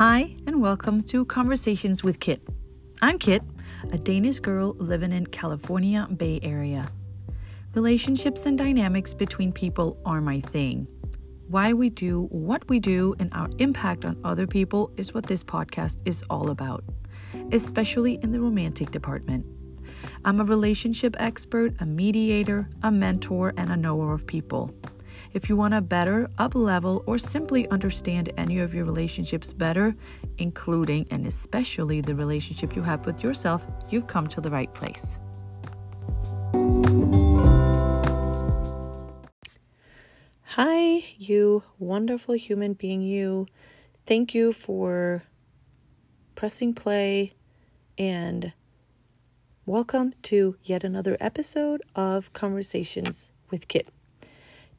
Hi, and welcome to Conversations with Kit. I'm Kit, a Danish girl living in California Bay Area. Relationships and dynamics between people are my thing. Why we do what we do and our impact on other people is what this podcast is all about, especially in the romantic department. I'm a relationship expert, a mediator, a mentor, and a knower of people. If you want to better, up level, or simply understand any of your relationships better, including and especially the relationship you have with yourself, you've come to the right place. Hi, you wonderful human being, you. Thank you for pressing play and welcome to yet another episode of Conversations with Kit.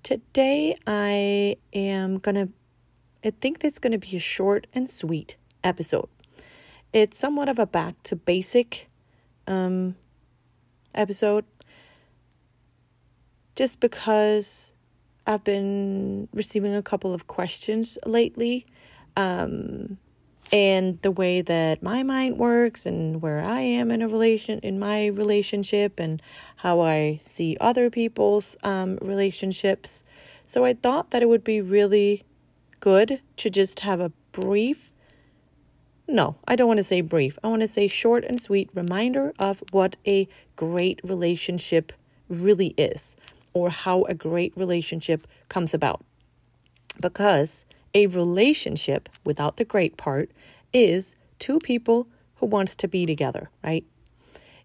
Today I am gonna, I think that's gonna be a short and sweet episode. It's somewhat of a back to basic um, episode, just because I've been receiving a couple of questions lately. Um, and the way that my mind works and where I am in a relation in my relationship and how I see other people's um, relationships. So I thought that it would be really good to just have a brief no, I don't want to say brief. I want to say short and sweet reminder of what a great relationship really is or how a great relationship comes about. Because a relationship, without the great part, is two people who wants to be together, right?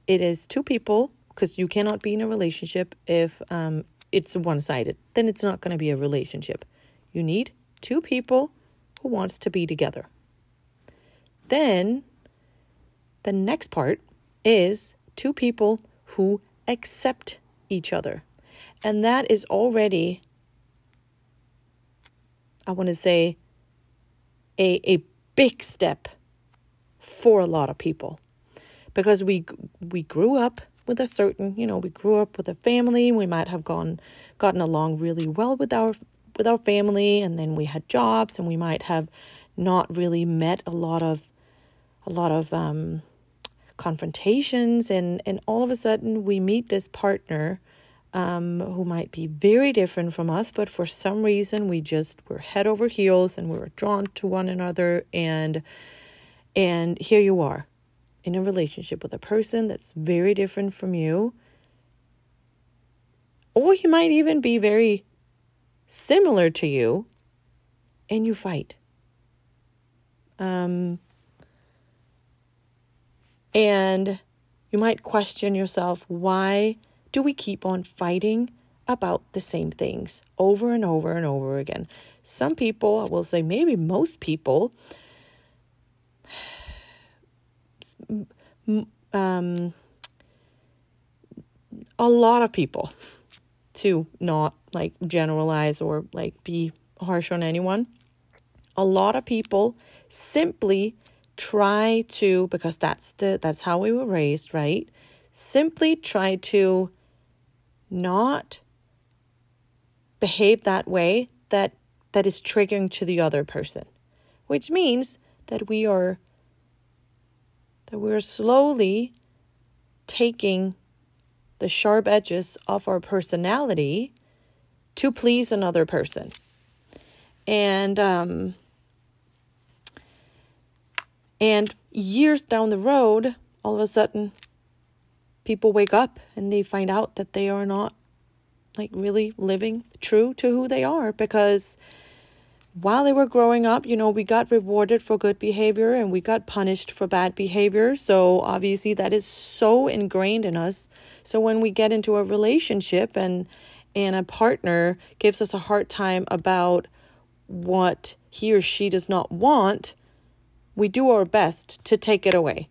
It is two people because you cannot be in a relationship if um, it's one-sided. Then it's not going to be a relationship. You need two people who wants to be together. Then the next part is two people who accept each other. And that is already I want to say, a, a big step for a lot of people. Because we we grew up with a certain you know we grew up with a family. We might have gone gotten along really well with our with our family and then we had jobs and we might have not really met a lot of a lot of um, confrontations. And and all of a sudden we meet this partner um, who might be very different from us, but for some reason we just were head over heels and we were drawn to one another and and here you are in a relationship with a person that's very different from you. Or he might even be very similar to you and you fight. Um, and you might question yourself why do we keep on fighting about the same things over and over and over again? Some people, I will say maybe most people, um, a lot of people, to not like generalize or like be harsh on anyone, a lot of people simply try to because that's the that's how we were raised right simply try to not behave that way that that is triggering to the other person which means that we are that we're slowly taking the sharp edges of our personality to please another person. And um and years down the road all of a sudden people wake up and they find out that they are not like really living true to who they are because while they were growing up, you know, we got rewarded for good behavior and we got punished for bad behavior. So obviously that is so ingrained in us. So when we get into a relationship and and a partner gives us a hard time about what he or she does not want, we do our best to take it away.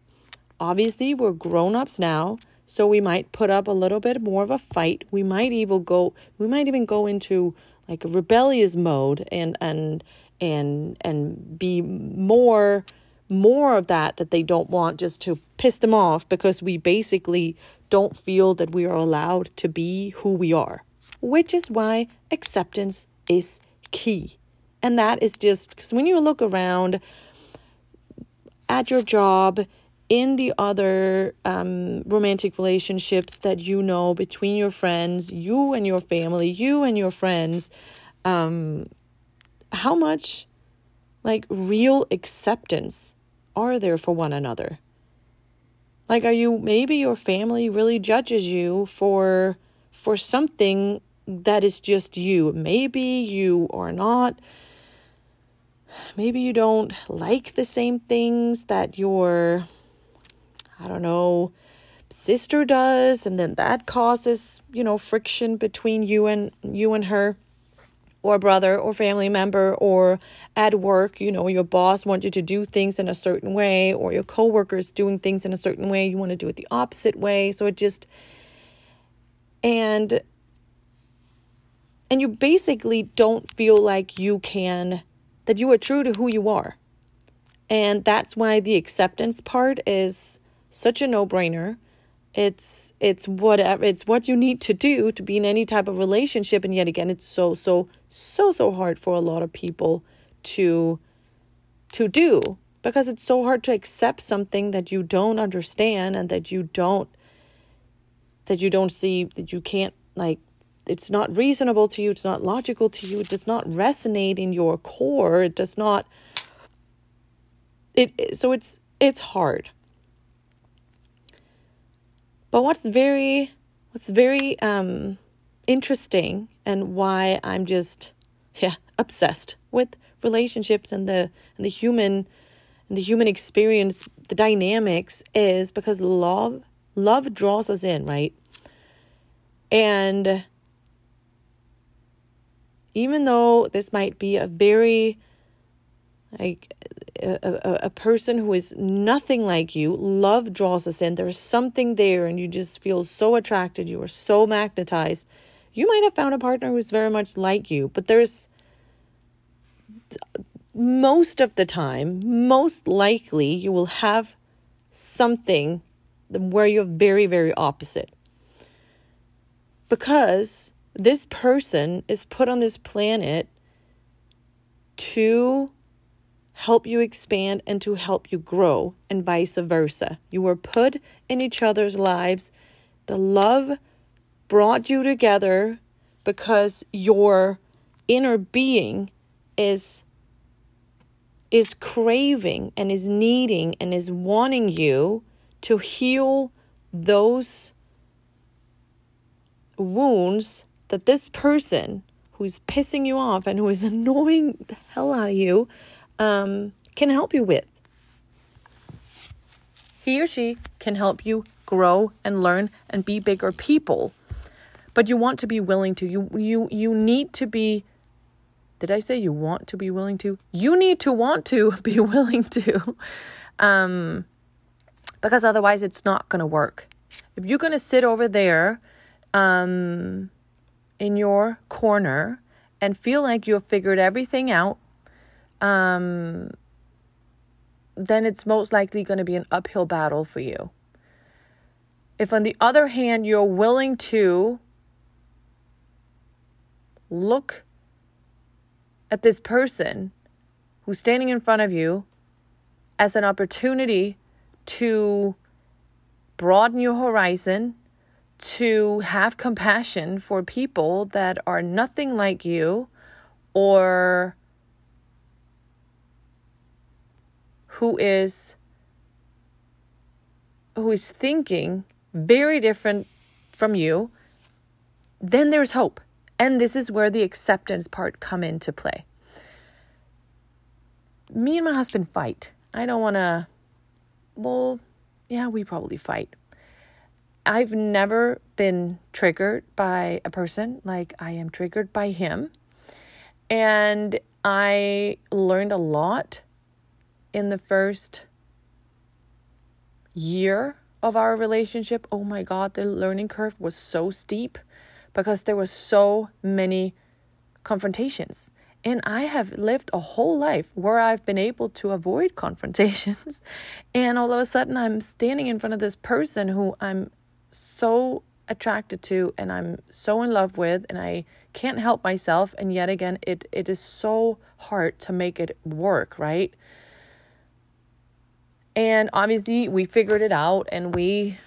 Obviously, we're grown-ups now, so we might put up a little bit more of a fight. We might even go we might even go into like a rebellious mode and and and and be more more of that that they don't want just to piss them off because we basically don't feel that we are allowed to be who we are. Which is why acceptance is key. And that is just because when you look around at your job, in the other um, romantic relationships that you know between your friends, you and your family, you and your friends, um, how much like real acceptance are there for one another? Like, are you maybe your family really judges you for for something that is just you? Maybe you are not maybe you don't like the same things that your I don't know, sister does and then that causes, you know, friction between you and you and her or brother or family member or at work, you know, your boss wants you to do things in a certain way or your coworkers doing things in a certain way, you want to do it the opposite way. So it just and and you basically don't feel like you can that you are true to who you are. And that's why the acceptance part is such a no-brainer. It's it's whatever it's what you need to do to be in any type of relationship and yet again it's so so so so hard for a lot of people to to do because it's so hard to accept something that you don't understand and that you don't that you don't see that you can't like it's not reasonable to you it's not logical to you it does not resonate in your core it does not it so it's it's hard but what's very what's very um interesting and why I'm just yeah, obsessed with relationships and the and the human and the human experience, the dynamics is because love love draws us in, right? And even though this might be a very like a, a, a person who is nothing like you love draws us in there's something there and you just feel so attracted you are so magnetized. You might have found a partner who's very much like you but there's most of the time most likely you will have something where you're very very opposite. Because this person is put on this planet to help you expand and to help you grow, and vice versa. You were put in each other's lives. The love brought you together because your inner being is is craving and is needing and is wanting you to heal those wounds that this person who's pissing you off and who is annoying the hell out of you um, can help you with. He or she can help you grow and learn and be bigger people. But you want to be willing to. You you you need to be Did I say you want to be willing to? You need to want to be willing to. Um because otherwise it's not going to work. If you're going to sit over there um in your corner and feel like you have figured everything out um, then it's most likely going to be an uphill battle for you. If, on the other hand, you're willing to look at this person who's standing in front of you as an opportunity to broaden your horizon, to have compassion for people that are nothing like you or who is who is thinking very different from you, then there's hope. And this is where the acceptance part come into play. Me and my husband fight. I don't want to well, yeah, we probably fight. I've never been triggered by a person like I am triggered by him. And I learned a lot in the first year of our relationship, oh my God, the learning curve was so steep because there were so many confrontations. And I have lived a whole life where I've been able to avoid confrontations. And all of a sudden, I'm standing in front of this person who I'm so attracted to and I'm so in love with, and I can't help myself. And yet again, it, it is so hard to make it work, right? And obviously, we figured it out and we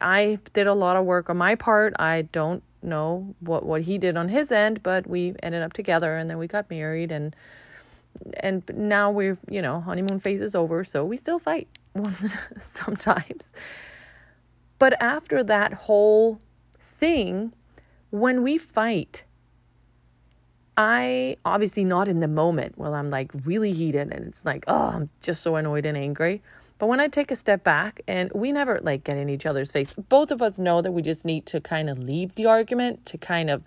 I did a lot of work on my part. I don't know what what he did on his end, but we ended up together and then we got married and and now we're, you know, honeymoon phase is over, so we still fight sometimes. But after that whole thing, when we fight, I obviously not in the moment where I'm like really heated and it's like, oh, I'm just so annoyed and angry. But when I take a step back and we never like get in each other's face, both of us know that we just need to kind of leave the argument to kind of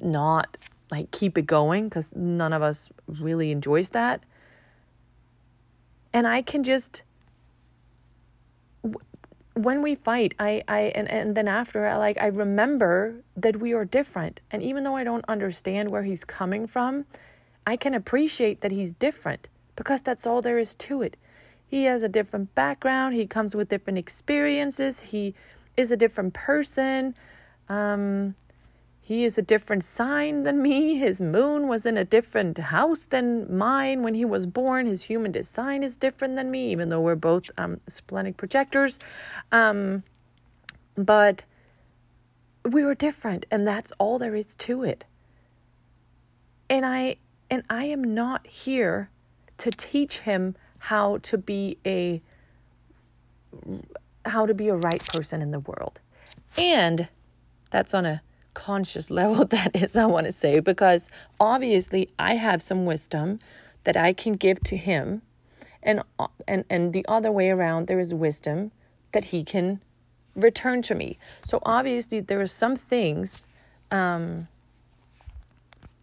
not like keep it going because none of us really enjoys that. And I can just when we fight, I, I and, and then after I like I remember that we are different. And even though I don't understand where he's coming from, I can appreciate that he's different because that's all there is to it. He has a different background, he comes with different experiences, he is a different person. Um, he is a different sign than me. His moon was in a different house than mine when he was born. His human design is different than me, even though we're both um, splenic projectors. Um, but we were different, and that's all there is to it. And I and I am not here to teach him how to be a how to be a right person in the world. And that's on a conscious level that is, I want to say, because obviously I have some wisdom that I can give to him. And, and, and the other way around, there is wisdom that he can return to me. So obviously, there are some things um,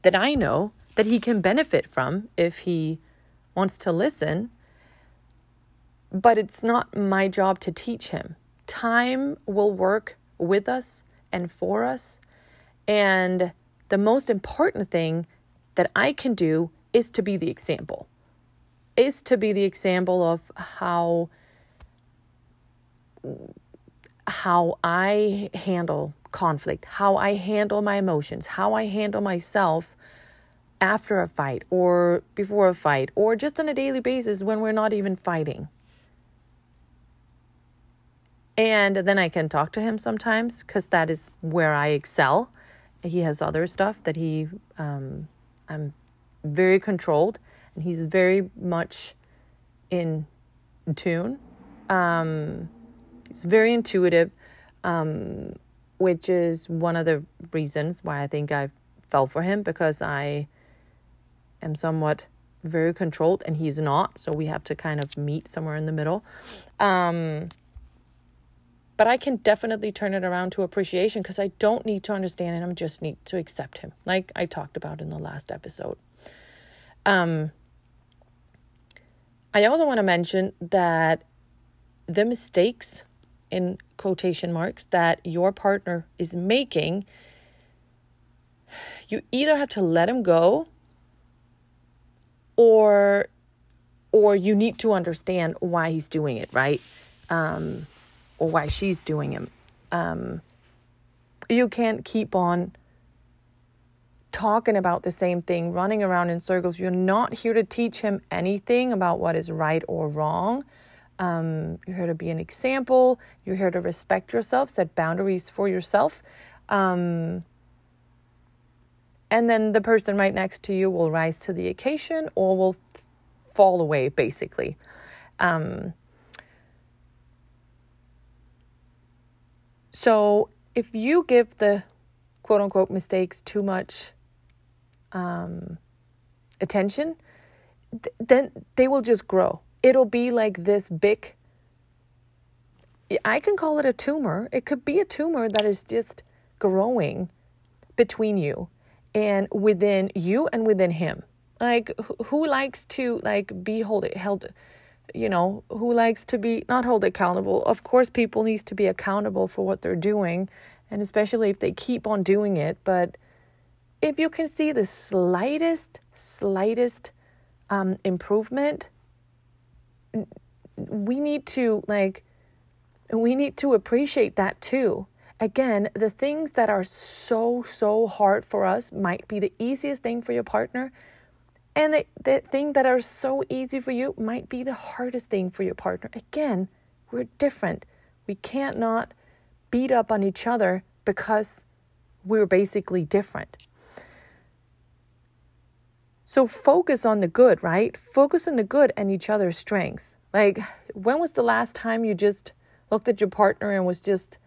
that I know that he can benefit from if he wants to listen, but it's not my job to teach him. Time will work with us and for us and the most important thing that I can do is to be the example, is to be the example of how how I handle conflict, how I handle my emotions, how I handle myself after a fight or before a fight or just on a daily basis when we're not even fighting. And then I can talk to him sometimes because that is where I excel he has other stuff that he um, I'm very controlled and he's very much in tune. Um, he's very intuitive, um, which is one of the reasons why I think I fell for him because I am somewhat very controlled and he's not. So we have to kind of meet somewhere in the middle. Um, but I can definitely turn it around to appreciation because I don't need to understand him, I just need to accept him, like I talked about in the last episode. Um, I also want to mention that the mistakes in quotation marks that your partner is making, you either have to let him go or or you need to understand why he's doing it, right? Um, or why she's doing it. Um, you can't keep on talking about the same thing, running around in circles. You're not here to teach him anything about what is right or wrong. Um, you're here to be an example. You're here to respect yourself, set boundaries for yourself. Um, and then the person right next to you will rise to the occasion or will fall away, basically. Um, So if you give the quote unquote mistakes too much um, attention, th- then they will just grow. It'll be like this big, I can call it a tumor. It could be a tumor that is just growing between you and within you and within him. Like, who likes to like be hold, held you know, who likes to be not hold accountable. Of course, people needs to be accountable for what they're doing, and especially if they keep on doing it. But if you can see the slightest, slightest um, improvement, we need to like, we need to appreciate that too. Again, the things that are so, so hard for us might be the easiest thing for your partner. And the, the thing that are so easy for you might be the hardest thing for your partner. Again, we're different. We can't not beat up on each other because we're basically different. So focus on the good, right? Focus on the good and each other's strengths. Like, when was the last time you just looked at your partner and was just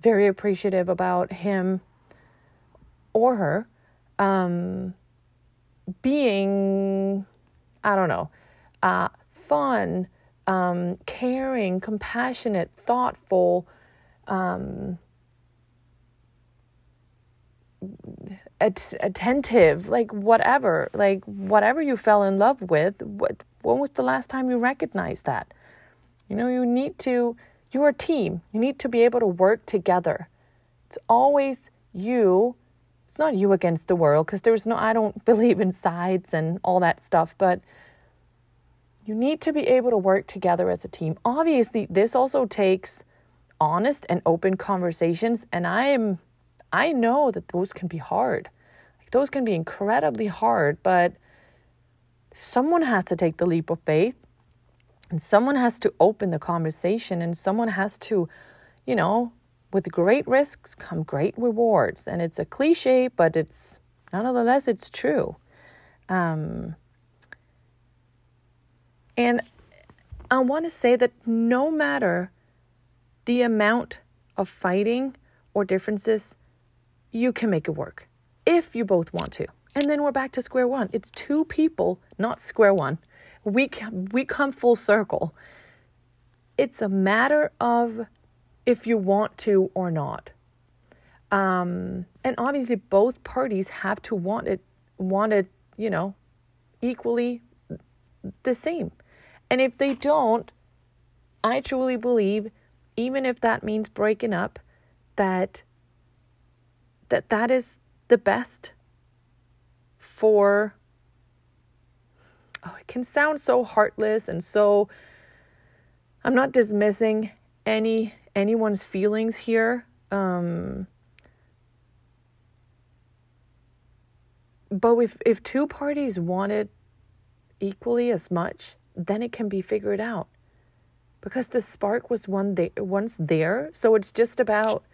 very appreciative about him or her um, being, I don't know, uh, fun, um, caring, compassionate, thoughtful, um, at- attentive, like whatever, like whatever you fell in love with. What when was the last time you recognized that? You know, you need to. You're a team. You need to be able to work together. It's always you. It's not you against the world because there's no. I don't believe in sides and all that stuff, but. You need to be able to work together as a team. Obviously, this also takes honest and open conversations, and I am I know that those can be hard. Like those can be incredibly hard, but someone has to take the leap of faith and someone has to open the conversation and someone has to, you know, with great risks come great rewards. And it's a cliche, but it's nonetheless it's true. Um, and I want to say that no matter the amount of fighting or differences you can make it work if you both want to. And then we're back to square one. It's two people, not square one. We we come full circle. It's a matter of if you want to or not. Um, and obviously, both parties have to want it, want it, you know, equally the same. And if they don't, I truly believe, even if that means breaking up, that that that is the best for oh it can sound so heartless and so I'm not dismissing any anyone's feelings here um but if if two parties want it equally as much then it can be figured out because the spark was one they, once there so it's just about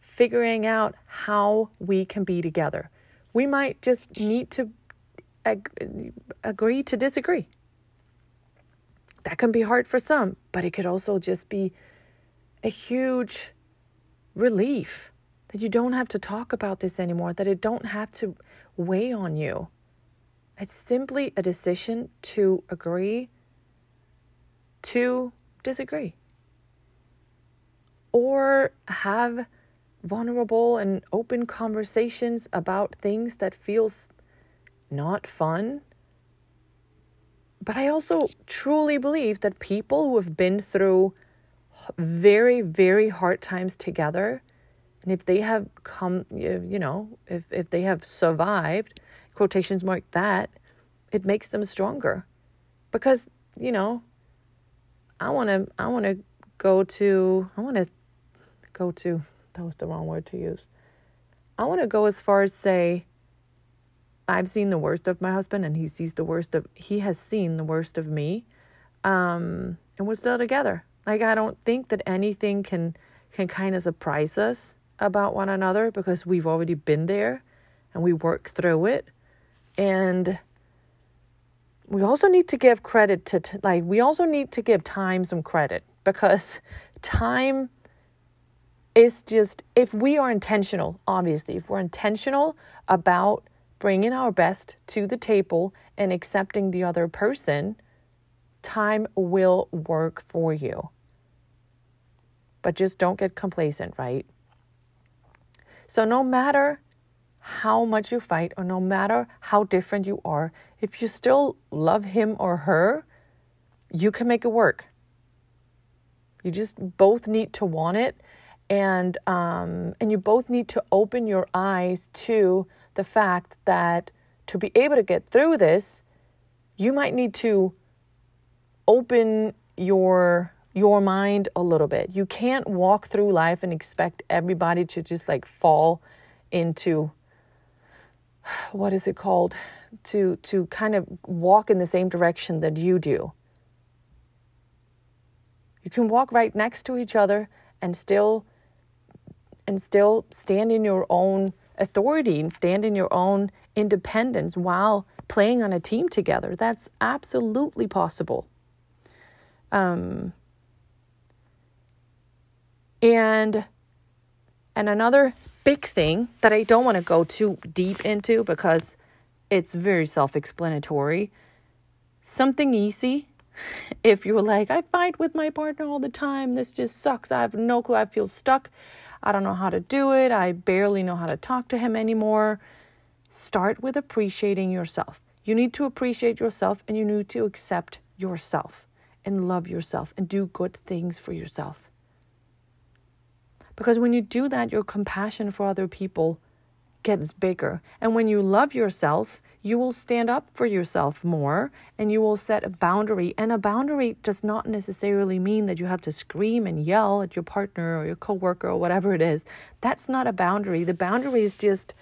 figuring out how we can be together. We might just need to ag- agree to disagree. That can be hard for some, but it could also just be a huge relief that you don't have to talk about this anymore, that it don't have to weigh on you. It's simply a decision to agree to disagree or have vulnerable and open conversations about things that feels not fun. But I also truly believe that people who have been through very, very hard times together, and if they have come, you know, if, if they have survived, quotations mark that, it makes them stronger. Because, you know, I want to, I want to go to, I want to go to, that was the wrong word to use. I want to go as far as say I've seen the worst of my husband and he sees the worst of he has seen the worst of me. Um, and we're still together. Like I don't think that anything can can kind of surprise us about one another because we've already been there and we work through it. And we also need to give credit to t- like we also need to give time some credit because time is just if we are intentional, obviously, if we're intentional about bringing our best to the table and accepting the other person, time will work for you. But just don't get complacent, right? So, no matter how much you fight or no matter how different you are, if you still love him or her, you can make it work. You just both need to want it and um, and you both need to open your eyes to the fact that to be able to get through this, you might need to open your your mind a little bit. You can't walk through life and expect everybody to just like fall into what is it called? To to kind of walk in the same direction that you do. You can walk right next to each other and still and still stand in your own authority and stand in your own independence while playing on a team together. That's absolutely possible. Um and and another big thing that I don't want to go too deep into because it's very self explanatory. Something easy. If you're like, I fight with my partner all the time, this just sucks. I have no clue. I feel stuck. I don't know how to do it. I barely know how to talk to him anymore. Start with appreciating yourself. You need to appreciate yourself and you need to accept yourself and love yourself and do good things for yourself. Because when you do that, your compassion for other people gets bigger. And when you love yourself, you will stand up for yourself more and you will set a boundary. And a boundary does not necessarily mean that you have to scream and yell at your partner or your coworker or whatever it is. That's not a boundary. The boundary is just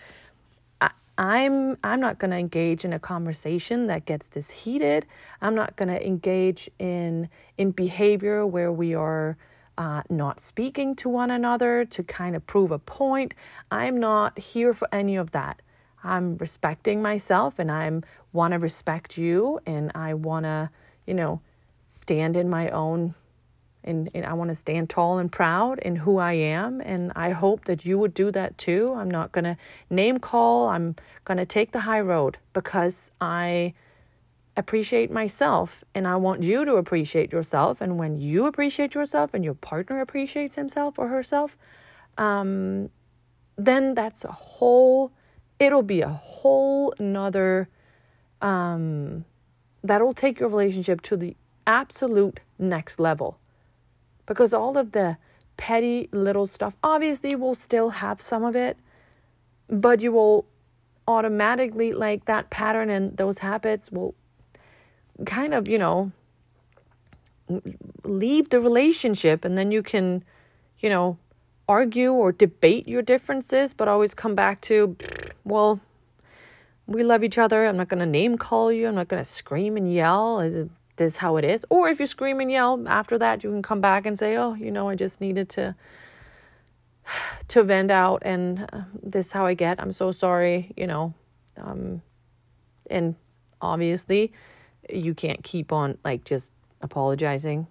I'm I'm not going to engage in a conversation that gets this heated. I'm not going to engage in in behavior where we are uh, not speaking to one another to kind of prove a point. I'm not here for any of that. I'm respecting myself and I want to respect you and I want to, you know, stand in my own and, and I want to stand tall and proud in who I am. And I hope that you would do that too. I'm not going to name call. I'm going to take the high road because I appreciate myself and I want you to appreciate yourself. And when you appreciate yourself and your partner appreciates himself or herself, um, then that's a whole, it'll be a whole nother, um, that'll take your relationship to the absolute next level. Because all of the petty little stuff, obviously, will still have some of it, but you will automatically, like that pattern and those habits will kind of, you know, leave the relationship and then you can, you know, argue or debate your differences, but always come back to, well, we love each other. I'm not going to name call you. I'm not going to scream and yell. Is this how it is? Or if you scream and yell after that, you can come back and say, oh, you know, I just needed to to vent out and uh, this is how I get. I'm so sorry, you know. Um, and obviously, you can't keep on like just apologizing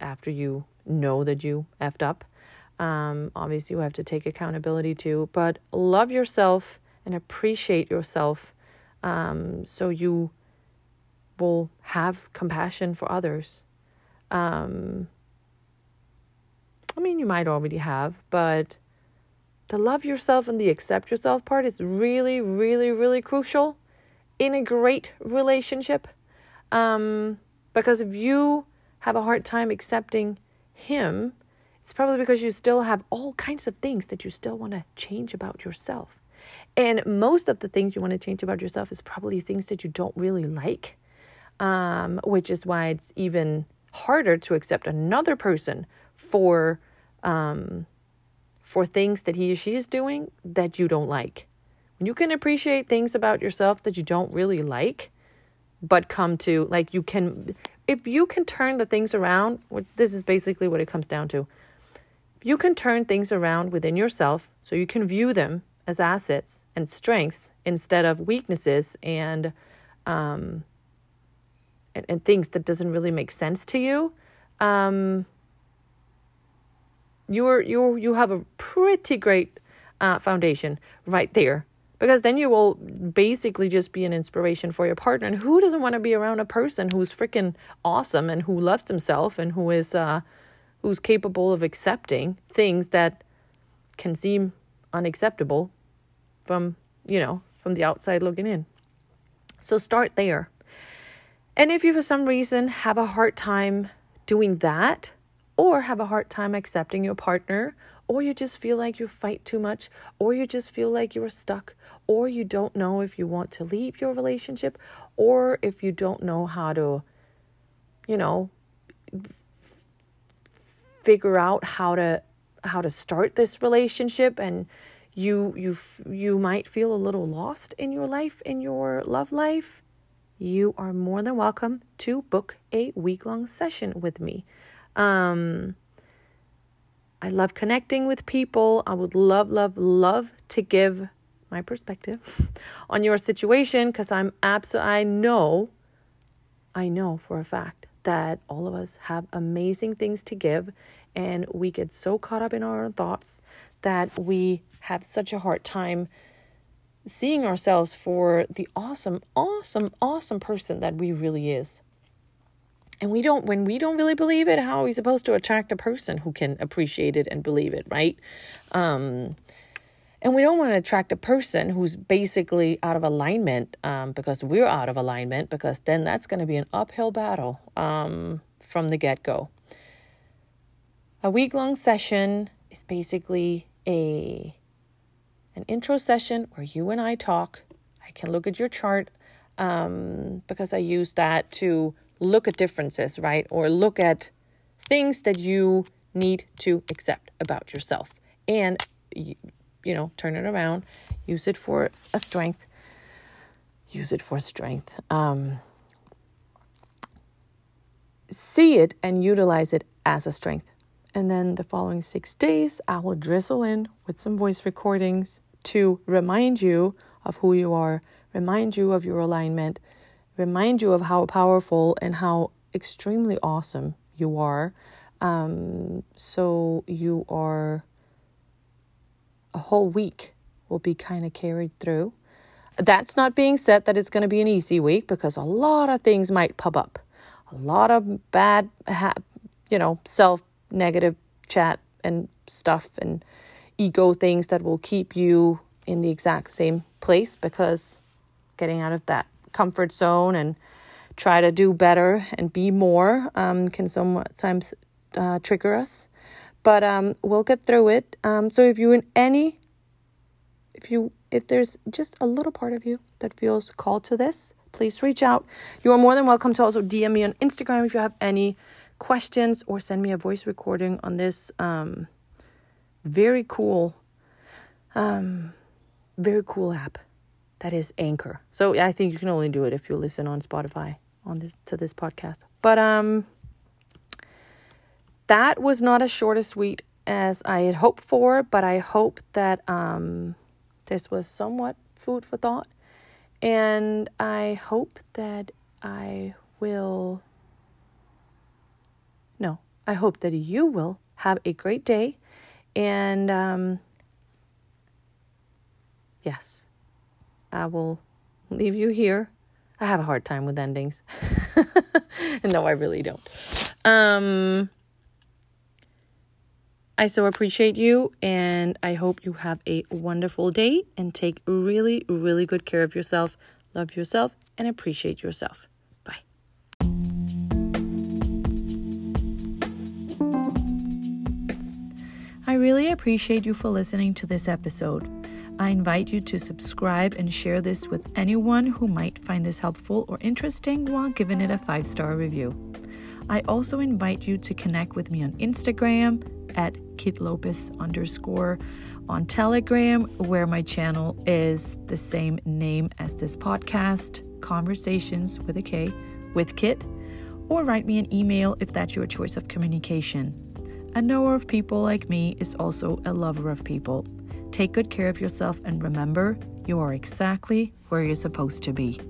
after you know that you effed up. Um, obviously, you have to take accountability too, but love yourself and appreciate yourself um, so you will have compassion for others. Um, I mean, you might already have, but the love yourself and the accept yourself part is really, really, really crucial in a great relationship. Um, because if you have a hard time accepting him, it's probably because you still have all kinds of things that you still want to change about yourself. And most of the things you want to change about yourself is probably things that you don't really like, um, which is why it's even harder to accept another person for um, for things that he or she is doing that you don't like. When you can appreciate things about yourself that you don't really like, but come to like you can if you can turn the things around which this is basically what it comes down to you can turn things around within yourself so you can view them as assets and strengths instead of weaknesses and um and, and things that doesn't really make sense to you. Um you're you you have a pretty great uh, foundation right there because then you will basically just be an inspiration for your partner. And who doesn't want to be around a person who's freaking awesome and who loves himself and who is uh, who's capable of accepting things that can seem unacceptable from you know from the outside looking in. So start there. And if you for some reason have a hard time doing that or have a hard time accepting your partner or you just feel like you fight too much, or you just feel like you're stuck, or you don't know if you want to leave your relationship, or if you don't know how to, you know, figure out how to how to start this relationship and you you you might feel a little lost in your life in your love life you are more than welcome to book a week long session with me. Um i love connecting with people i would love love love to give my perspective on your situation because i'm absolutely i know i know for a fact that all of us have amazing things to give and we get so caught up in our own thoughts that we have such a hard time seeing ourselves for the awesome, awesome, awesome person that we really is. And we don't, when we don't really believe it, how are we supposed to attract a person who can appreciate it and believe it, right? Um, and we don't want to attract a person who's basically out of alignment um, because we're out of alignment, because then that's going to be an uphill battle um, from the get go. A week long session is basically a an intro session where you and I talk. I can look at your chart um, because I use that to look at differences, right? Or look at things that you need to accept about yourself. And you, you know turn it around use it for a strength. Use it for strength. Um, see it and utilize it as a strength. And then the following six days, I will drizzle in with some voice recordings to remind you of who you are, remind you of your alignment, remind you of how powerful and how extremely awesome you are. Um, so you are a whole week will be kind of carried through. That's not being said that it's going to be an easy week because a lot of things might pop up. A lot of bad, you know, self negative chat and stuff and ego things that will keep you in the exact same place because getting out of that comfort zone and try to do better and be more um, can sometimes uh, trigger us. But um, we'll get through it. Um, so if you in any, if you if there's just a little part of you that feels called to this, please reach out. You are more than welcome to also DM me on Instagram if you have any questions or send me a voice recording on this um, very cool, um, very cool app that is Anchor. So I think you can only do it if you listen on Spotify on this to this podcast. But um, that was not as short as sweet as I had hoped for, but I hope that um, this was somewhat food for thought. And I hope that I will no, I hope that you will have a great day. And um, yes, I will leave you here. I have a hard time with endings. no, I really don't. Um, I so appreciate you, and I hope you have a wonderful day and take really, really good care of yourself. Love yourself and appreciate yourself. Bye. I really appreciate you for listening to this episode. I invite you to subscribe and share this with anyone who might find this helpful or interesting while giving it a five star review. I also invite you to connect with me on Instagram at Kit Lopez underscore, on Telegram, where my channel is the same name as this podcast, Conversations with a K with Kit, or write me an email if that's your choice of communication. A knower of people like me is also a lover of people. Take good care of yourself and remember, you are exactly where you're supposed to be.